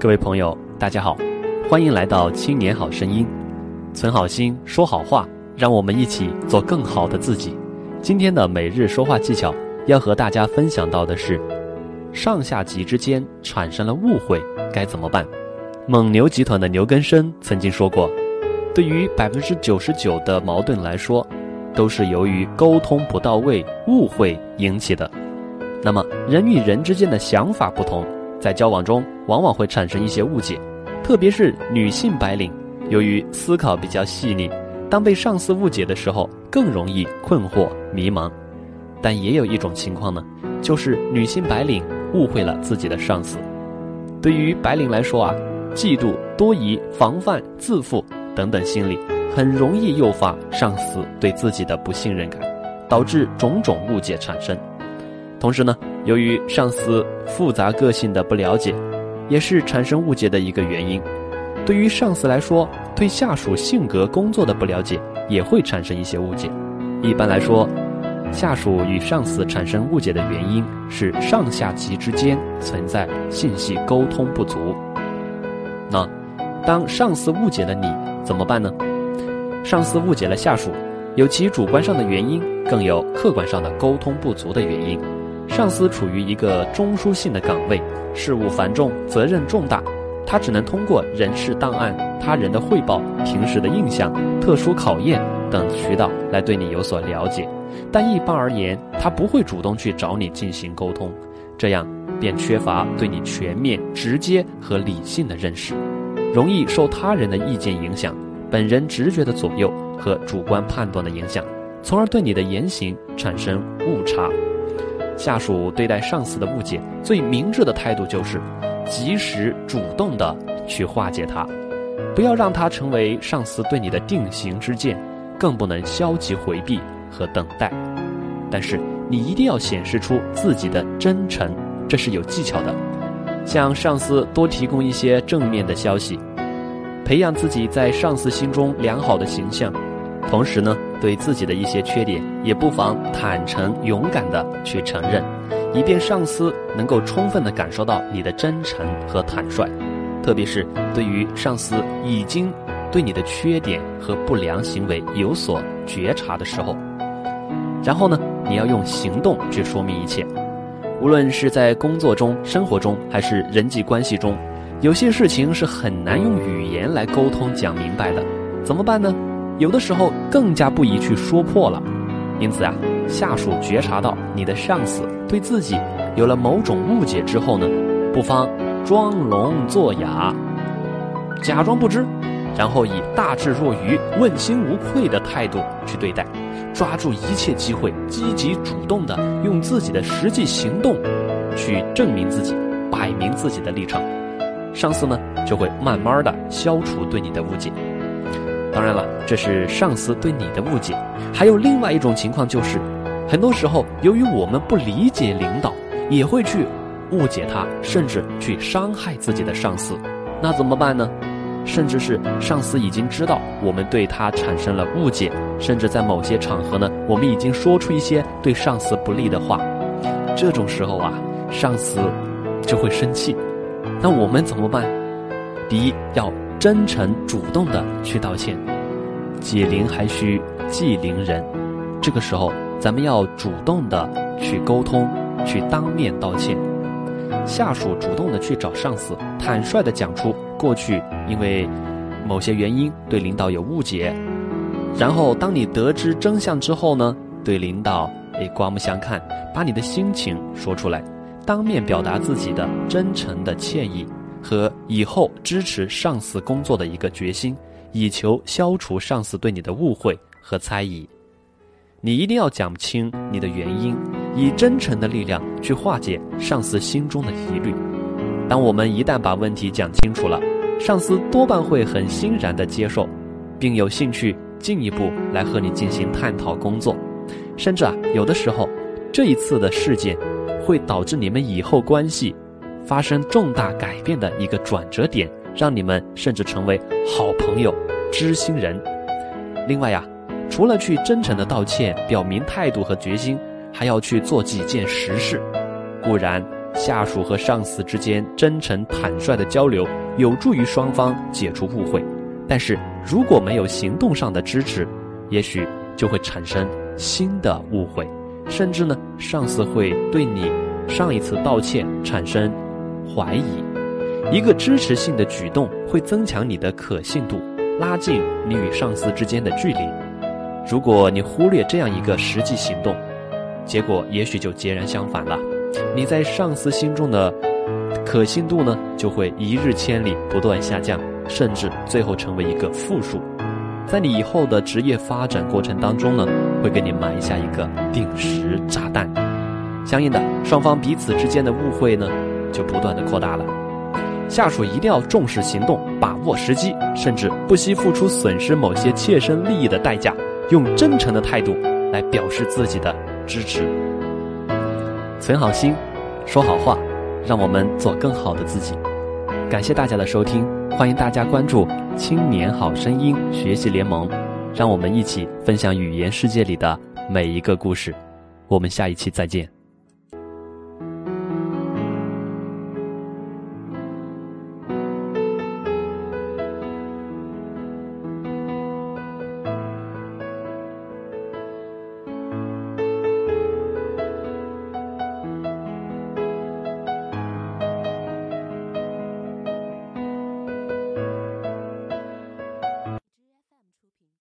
各位朋友，大家好，欢迎来到《青年好声音》，存好心，说好话，让我们一起做更好的自己。今天的每日说话技巧要和大家分享到的是，上下级之间产生了误会该怎么办？蒙牛集团的牛根生曾经说过，对于百分之九十九的矛盾来说，都是由于沟通不到位、误会引起的。那么，人与人之间的想法不同。在交往中，往往会产生一些误解，特别是女性白领，由于思考比较细腻，当被上司误解的时候，更容易困惑迷茫。但也有一种情况呢，就是女性白领误会了自己的上司。对于白领来说啊，嫉妒、多疑、防范、自负等等心理，很容易诱发上司对自己的不信任感，导致种种误解产生。同时呢，由于上司复杂个性的不了解，也是产生误解的一个原因。对于上司来说，对下属性格、工作的不了解，也会产生一些误解。一般来说，下属与上司产生误解的原因是上下级之间存在信息沟通不足。那，当上司误解了你，怎么办呢？上司误解了下属，有其主观上的原因，更有客观上的沟通不足的原因。上司处于一个中枢性的岗位，事务繁重，责任重大，他只能通过人事档案、他人的汇报、平时的印象、特殊考验等渠道来对你有所了解。但一般而言，他不会主动去找你进行沟通，这样便缺乏对你全面、直接和理性的认识，容易受他人的意见影响、本人直觉的左右和主观判断的影响，从而对你的言行产生误差。下属对待上司的误解，最明智的态度就是及时主动的去化解它，不要让它成为上司对你的定型之剑，更不能消极回避和等待。但是你一定要显示出自己的真诚，这是有技巧的。向上司多提供一些正面的消息，培养自己在上司心中良好的形象。同时呢，对自己的一些缺点，也不妨坦诚勇敢的去承认，以便上司能够充分的感受到你的真诚和坦率。特别是对于上司已经对你的缺点和不良行为有所觉察的时候，然后呢，你要用行动去说明一切。无论是在工作中、生活中，还是人际关系中，有些事情是很难用语言来沟通讲明白的，怎么办呢？有的时候更加不宜去说破了，因此啊，下属觉察到你的上司对自己有了某种误解之后呢，不妨装聋作哑，假装不知，然后以大智若愚、问心无愧的态度去对待，抓住一切机会，积极主动的用自己的实际行动去证明自己，摆明自己的立场，上司呢就会慢慢的消除对你的误解。当然了，这是上司对你的误解。还有另外一种情况就是，很多时候由于我们不理解领导，也会去误解他，甚至去伤害自己的上司。那怎么办呢？甚至是上司已经知道我们对他产生了误解，甚至在某些场合呢，我们已经说出一些对上司不利的话。这种时候啊，上司就会生气。那我们怎么办？第一要。真诚主动的去道歉，解铃还需系铃人。这个时候，咱们要主动的去沟通，去当面道歉。下属主动的去找上司，坦率的讲出过去因为某些原因对领导有误解。然后，当你得知真相之后呢，对领导诶刮目相看，把你的心情说出来，当面表达自己的真诚的歉意。和以后支持上司工作的一个决心，以求消除上司对你的误会和猜疑。你一定要讲清你的原因，以真诚的力量去化解上司心中的疑虑。当我们一旦把问题讲清楚了，上司多半会很欣然的接受，并有兴趣进一步来和你进行探讨工作。甚至啊，有的时候这一次的事件会导致你们以后关系。发生重大改变的一个转折点，让你们甚至成为好朋友、知心人。另外呀，除了去真诚的道歉、表明态度和决心，还要去做几件实事。固然，下属和上司之间真诚坦率的交流，有助于双方解除误会。但是如果没有行动上的支持，也许就会产生新的误会，甚至呢，上司会对你上一次道歉产生怀疑。一个支持性的举动会增强你的可信度，拉近你与上司之间的距离。如果你忽略这样一个实际行动，结果也许就截然相反了。你在上司心中的可信度呢，就会一日千里不断下降，甚至最后成为一个负数。在你以后的职业发展过程当中呢，会给你埋下一个定时炸弹。相应的，双方彼此之间的误会呢，就不断的扩大了。下属一定要重视行动，把握时机，甚至不惜付出损失某些切身利益的代价，用真诚的态度来表示自己的支持。存好心，说好话，让我们做更好的自己。感谢大家的收听，欢迎大家关注“青年好声音”学习联盟，让我们一起分享语言世界里的每一个故事。我们下一期再见。